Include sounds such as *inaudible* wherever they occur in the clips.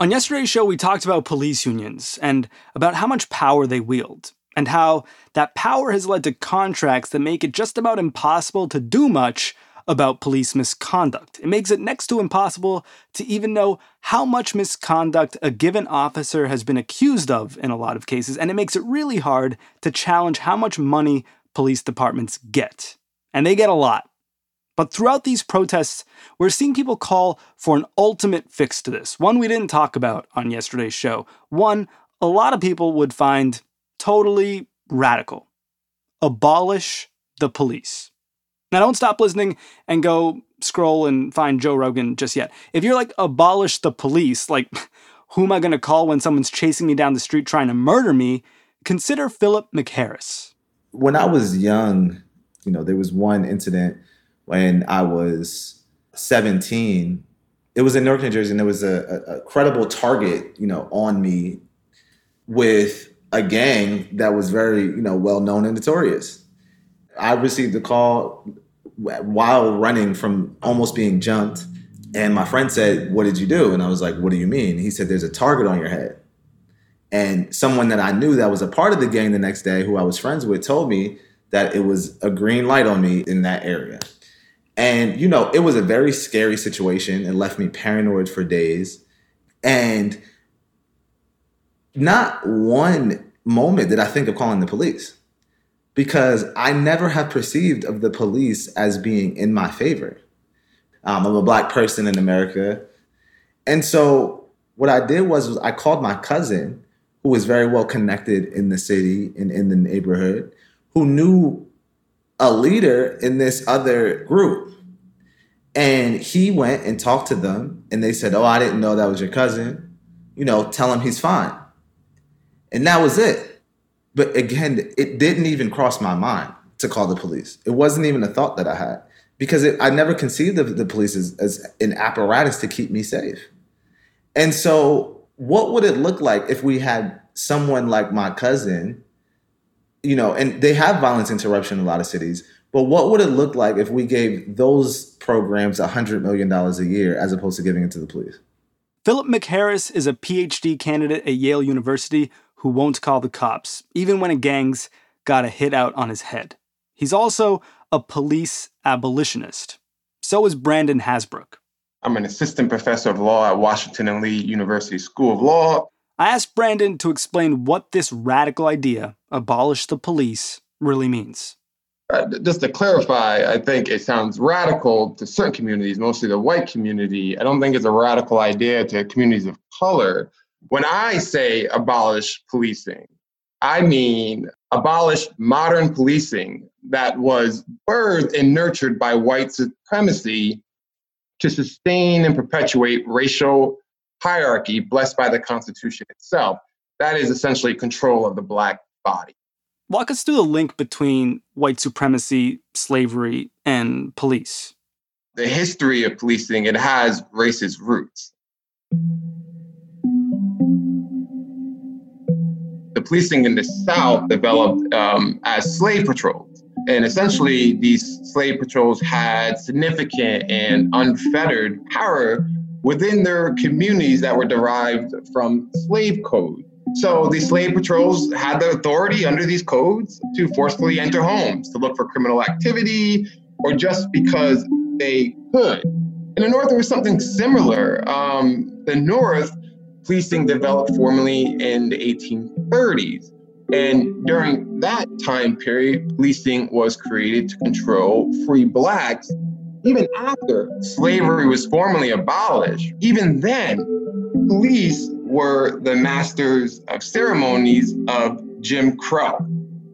On yesterday's show, we talked about police unions and about how much power they wield, and how that power has led to contracts that make it just about impossible to do much about police misconduct. It makes it next to impossible to even know how much misconduct a given officer has been accused of in a lot of cases, and it makes it really hard to challenge how much money police departments get. And they get a lot. But throughout these protests, we're seeing people call for an ultimate fix to this. One we didn't talk about on yesterday's show. One a lot of people would find totally radical abolish the police. Now, don't stop listening and go scroll and find Joe Rogan just yet. If you're like, abolish the police, like, *laughs* who am I going to call when someone's chasing me down the street trying to murder me? Consider Philip McHarris. When I was young, you know, there was one incident when I was 17. It was in Newark, New Jersey, and there was a, a, a credible target, you know, on me with a gang that was very, you know, well known and notorious. I received a call while running from almost being jumped. And my friend said, What did you do? And I was like, What do you mean? He said, There's a target on your head. And someone that I knew that was a part of the gang the next day, who I was friends with, told me that it was a green light on me in that area. And, you know, it was a very scary situation. and left me paranoid for days. And not one moment did I think of calling the police because I never have perceived of the police as being in my favor. Um, I'm a black person in America. And so what I did was, was I called my cousin, who was very well connected in the city and in the neighborhood, who knew a leader in this other group. And he went and talked to them, and they said, Oh, I didn't know that was your cousin. You know, tell him he's fine. And that was it. But again, it didn't even cross my mind to call the police. It wasn't even a thought that I had because it, I never conceived of the police as, as an apparatus to keep me safe. And so, what would it look like if we had someone like my cousin, you know, and they have violence interruption in a lot of cities, but what would it look like if we gave those programs $100 million a year as opposed to giving it to the police? Philip McHarris is a PhD candidate at Yale University who won't call the cops, even when a gang's got a hit out on his head. He's also a police abolitionist. So is Brandon Hasbrouck. I'm an assistant professor of law at Washington and Lee University School of Law. I asked Brandon to explain what this radical idea, abolish the police, really means. Uh, just to clarify, I think it sounds radical to certain communities, mostly the white community. I don't think it's a radical idea to communities of color. When I say abolish policing, I mean abolish modern policing that was birthed and nurtured by white supremacy to sustain and perpetuate racial hierarchy blessed by the Constitution itself. That is essentially control of the black body. Walk us through the link between white supremacy, slavery, and police. The history of policing, it has racist roots. The policing in the South developed um, as slave patrols. And essentially, these slave patrols had significant and unfettered power within their communities that were derived from slave code. So these slave patrols had the authority under these codes to forcefully enter homes, to look for criminal activity, or just because they could. In the North, there was something similar. Um, the North, policing developed formally in the 1830s. And during that time period, policing was created to control free blacks. Even after slavery was formally abolished, even then, police were the masters of ceremonies of Jim Crow.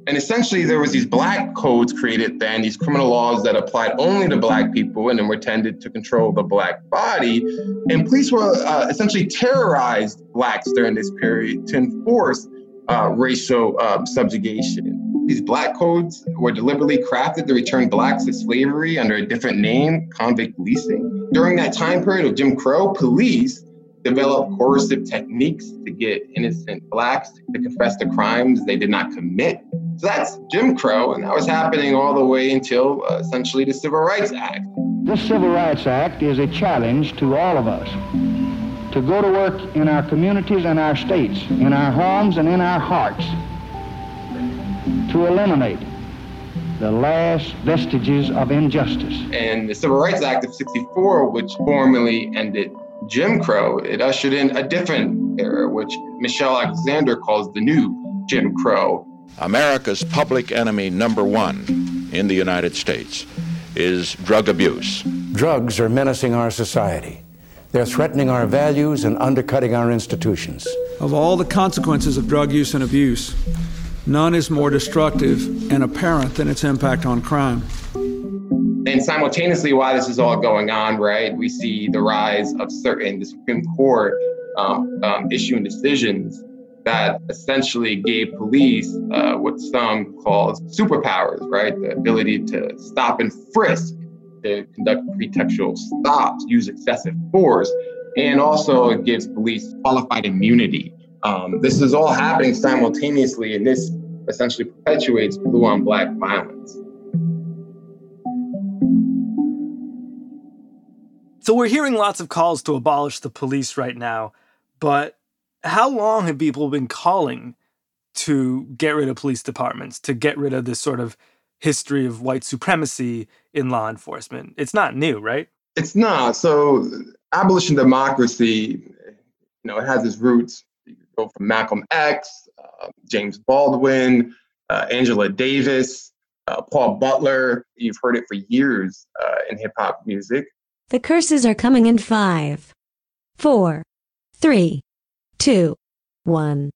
And essentially, there was these black codes created then, these criminal laws that applied only to black people and then were tended to control the black body. And police were uh, essentially terrorized blacks during this period to enforce uh, racial uh, subjugation. These black codes were deliberately crafted to return blacks to slavery under a different name, convict leasing. During that time period of Jim Crow, police developed coercive techniques to get innocent blacks to confess to crimes they did not commit. So that's Jim Crow, and that was happening all the way until uh, essentially the Civil Rights Act. This Civil Rights Act is a challenge to all of us to go to work in our communities and our states, in our homes and in our hearts, to eliminate the last vestiges of injustice. And the Civil Rights Act of 64, which formally ended Jim Crow, it ushered in a different era, which Michelle Alexander calls the new Jim Crow. America's public enemy number one in the United States is drug abuse. Drugs are menacing our society. They're threatening our values and undercutting our institutions. Of all the consequences of drug use and abuse, none is more destructive and apparent than its impact on crime. And simultaneously, while this is all going on, right, we see the rise of certain the Supreme Court um, um, issuing decisions that essentially gave police uh, what some call superpowers, right? The ability to stop and frisk to conduct pretextual stops, use excessive force, and also it gives police qualified immunity. Um, this is all happening simultaneously, and this essentially perpetuates blue on black violence. So we're hearing lots of calls to abolish the police right now, but how long have people been calling to get rid of police departments, to get rid of this sort of history of white supremacy in law enforcement. It's not new, right? It's not. So abolition democracy, you know, it has its roots. Go from Malcolm X, uh, James Baldwin, uh, Angela Davis, uh, Paul Butler. You've heard it for years uh, in hip hop music. The curses are coming in five, four, three, two, one.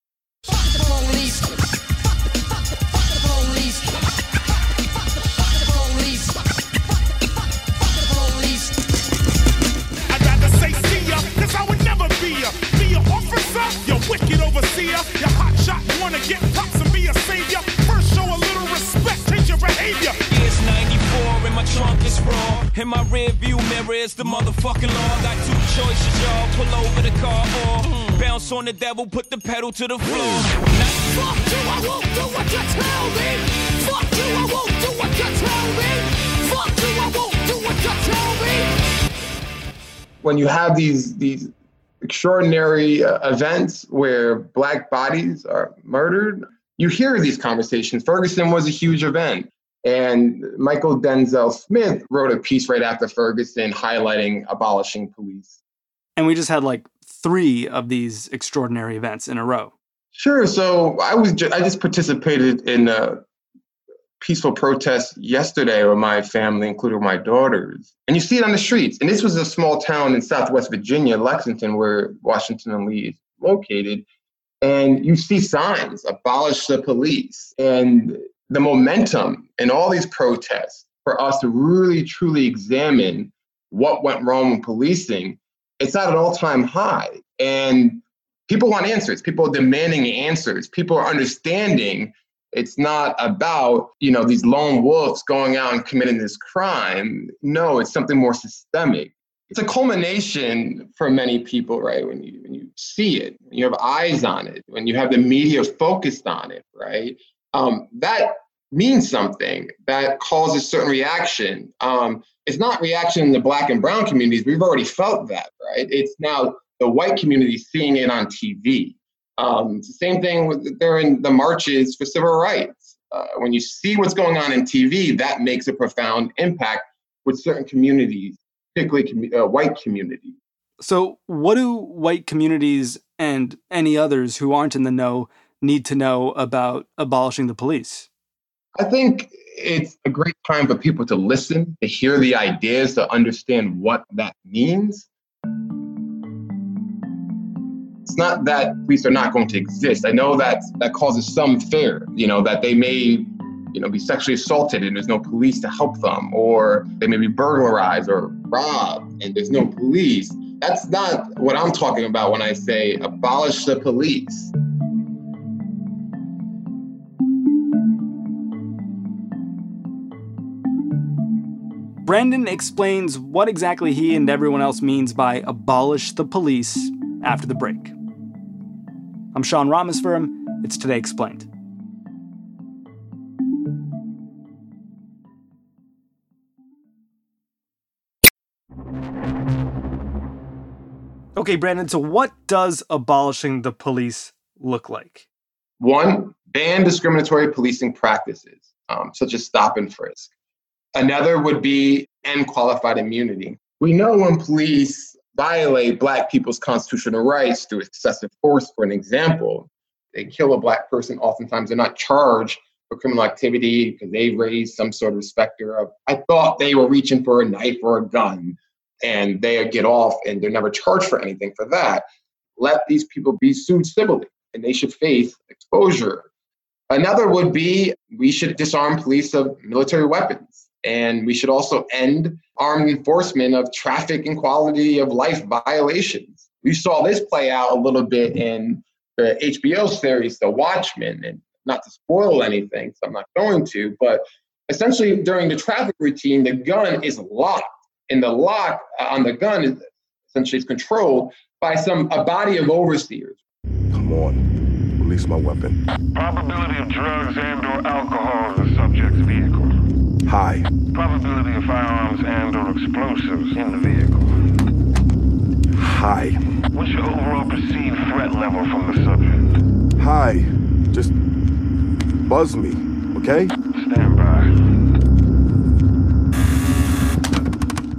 Mirror is the motherfucking law. Got two choices, y'all. Pull over the car or bounce on the devil, put the pedal to the floor. Now, fuck you, I won't do what you tell me. Fuck you, I won't do what you tell me. Fuck you, I won't do what you tell me. When you have these these extraordinary uh, events where black bodies are murdered, you hear these conversations. Ferguson was a huge event. And Mychal Denzel Smith wrote a piece right after Ferguson highlighting abolishing police. And we just had like three of these extraordinary events in a row. Sure. So I was ju- I just participated in a peaceful protest yesterday with my family, including my daughters. And you see it on the streets. And this was a small town in Southwest Virginia, Lexington, where Washington and Lee is located. And you see signs, abolish the police. And the momentum in all these protests for us to really truly examine what went wrong with policing, it's at an all-time high. And people want answers. People are demanding answers. People are understanding it's not about, you know, these lone wolves going out and committing this crime. No, it's something more systemic. It's a culmination for many people, right? When you when you see it, when you have eyes on it, when you have the media focused on it, right? Um, that means something. That causes certain reaction. Um, it's not reaction in the black and brown communities. We've already felt that, right? It's now the white community seeing it on TV. Um, it's the same thing with during the marches for civil rights. Uh, when you see what's going on in TV, that makes a profound impact with certain communities, particularly commu- uh, white communities. So, what do white communities and any others who aren't in the know need to know about abolishing the police? I think it's a great time for people to listen, to hear the ideas, to understand what that means. It's not that police are not going to exist. I know that that causes some fear, you know, that they may, you know, be sexually assaulted and there's no police to help them, or they may be burglarized or robbed and there's no police. That's not what I'm talking about when I say abolish the police. Brandon explains what exactly he and everyone else means by abolish the police after the break. I'm Sean Rameswaram. It's Today Explained. Okay, Brandon, so what does abolishing the police look like? One, ban discriminatory policing practices, um, such as stop and frisk. Another would be end qualified immunity. We know when police violate Black people's constitutional rights through excessive force, for an example, they kill a Black person, oftentimes they're not charged for criminal activity because they raise some sort of specter of, I thought they were reaching for a knife or a gun, and they get off and they're never charged for anything for that. Let these people be sued civilly and they should face exposure. Another would be we should disarm police of military weapons. And we should also end armed enforcement of traffic and quality of life violations. We saw this play out a little bit in the HBO series, The Watchmen, and not to spoil anything, so I'm not going to, but essentially during the traffic routine, the gun is locked. And the lock uh, on the gun is essentially is controlled by some a body of overseers. Come on, release my weapon. Probability of drugs and or alcohol in the subject's vehicle. High. Probability of firearms and or explosives in the vehicle. High. What's your overall perceived threat level from the subject? High. Just buzz me, okay? Stand by.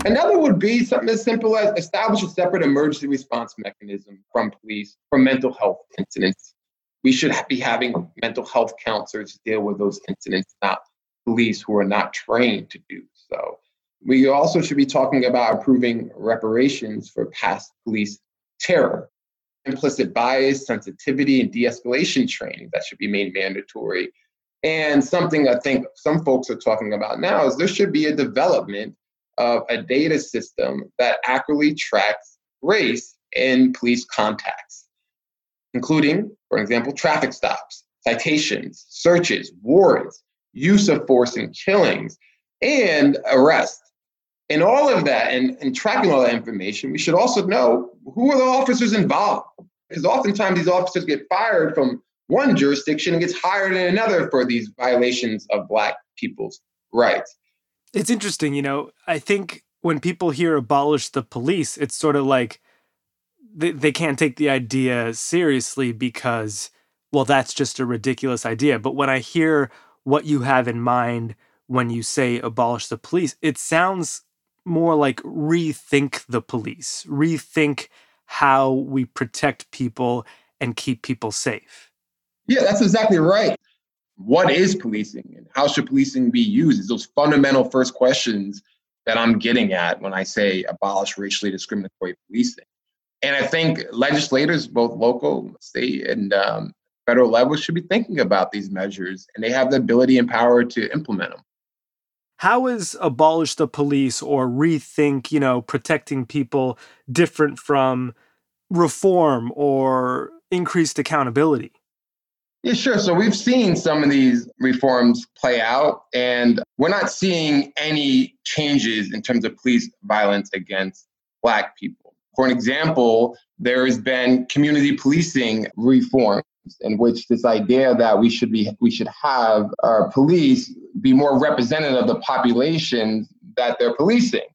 Another would be something as simple as establish a separate emergency response mechanism from police for mental health incidents. We should be having mental health counselors deal with those incidents, not police who are not trained to do so. We also should be talking about approving reparations for past police terror, implicit bias, sensitivity, and de escalation training that should be made mandatory. And something I think some folks are talking about now is there should be a development of a data system that accurately tracks race in police contacts, including, for example, traffic stops, citations, searches, warrants, use of force and killings, and arrest. And all of that, and, and tracking all that information, we should also know who are the officers involved. Because oftentimes these officers get fired from one jurisdiction and gets hired in another for these violations of Black people's rights. It's interesting, you know, I think when people hear abolish the police, it's sort of like they, they can't take the idea seriously because, well, that's just a ridiculous idea. But when I hear what you have in mind when you say abolish the police, it sounds more like rethink the police, rethink how we protect people and keep people safe. Yeah, that's exactly right. What is policing and how should policing be used? Is those fundamental first questions that I'm getting at when I say abolish racially discriminatory policing. And I think legislators, both local, state, and um, federal level, should be thinking about these measures, and they have the ability and power to implement them. How is abolish the police or rethink, you know, protecting people different from reform or increased accountability? Yeah, sure. So we've seen some of these reforms play out, and we're not seeing any changes in terms of police violence against Black people. For an example, there has been community policing reforms in which this idea that we should be we should have our police be more representative of the population that they're policing.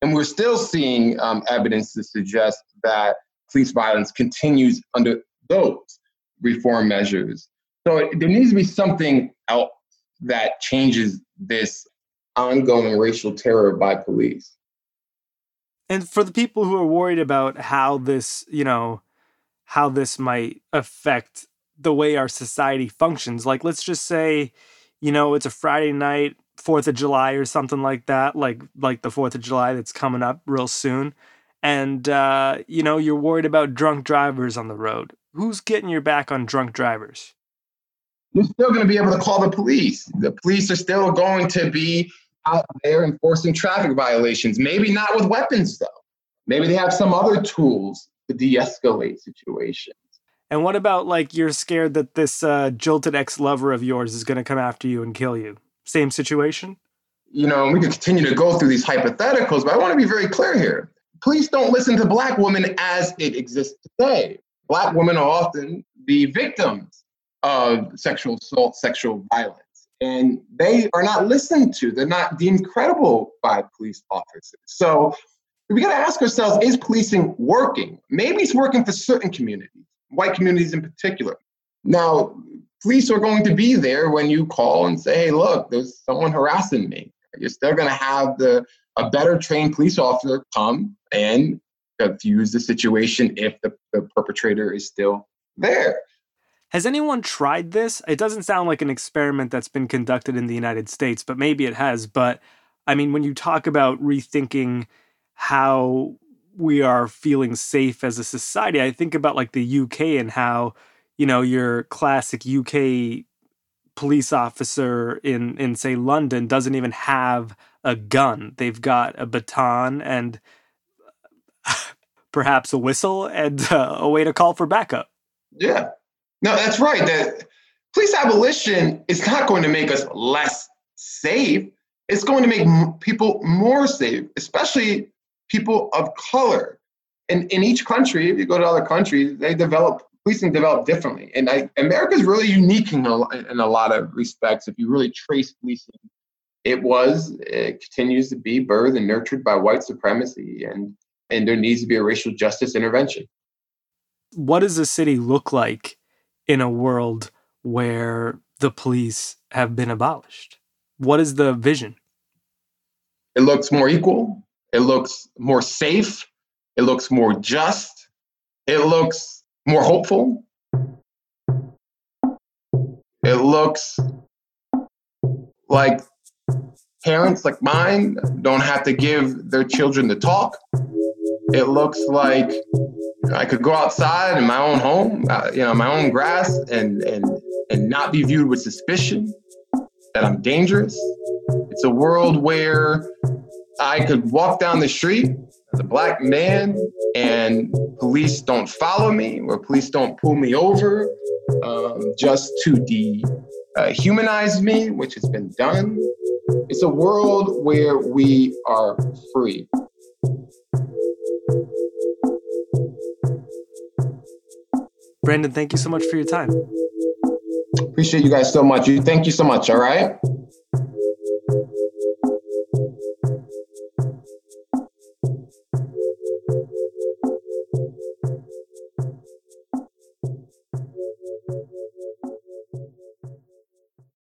And we're still seeing um, evidence to suggest that police violence continues under those reform measures. So there needs to be something else that changes this ongoing racial terror by police. And for the people who are worried about how this, you know, how this might affect the way our society functions, like let's just say, you know, it's a Friday night, 4th of July or something like that, like like the 4th of July that's coming up real soon. And uh, you know, you're worried about drunk drivers on the road. Who's getting your back on drunk drivers? You're still going to be able to call the police. The police are still going to be out there enforcing traffic violations. Maybe not with weapons, though. Maybe they have some other tools to de escalate situations. And what about like you're scared that this uh, jilted ex lover of yours is going to come after you and kill you? Same situation? You know, we could continue to go through these hypotheticals, but I want to be very clear here. Police don't listen to Black women as it exists today. Black women are often the victims of sexual assault, sexual violence and they are not listened to. They're not deemed credible by police officers. So we got to ask ourselves is policing working? Maybe it's working for certain communities, white communities in particular. Now, police are going to be there when you call and say, hey, look, there's someone harassing me. You're still going to have the a better trained police officer come and diffuse the situation if the, the perpetrator is still there. Has anyone tried this? It doesn't sound like an experiment that's been conducted in the United States, but maybe it has. But I mean, when you talk about rethinking how we are feeling safe as a society, I think about like the UK and how, you know, your classic UK police officer in in say London doesn't even have a gun. They've got a baton and *sighs* perhaps a whistle and uh, a way to call for backup. Yeah. No, that's right. That police abolition is not going to make us less safe. It's going to make people more safe, especially people of color. And in each country, if you go to other countries, they develop policing develop differently. And I, America is really unique in a, in a lot of respects. If you really trace policing, it was, it continues to be birthed and nurtured by white supremacy, and and there needs to be a racial justice intervention. What does a city look like in a world where the police have been abolished? What is the vision? It looks more equal. It looks more safe. It looks more just. It looks more hopeful. It looks like parents like mine don't have to give their children the talk. It looks like I could go outside in my own home, uh, you know, my own grass, and and and not be viewed with suspicion that I'm dangerous. It's a world where I could walk down the street as a black man and police don't follow me or police don't pull me over um, just to dehumanize uh, me, which has been done. It's a world where we are free. Brandon, thank you so much for your time. Appreciate you guys so much. You thank you so much. All right.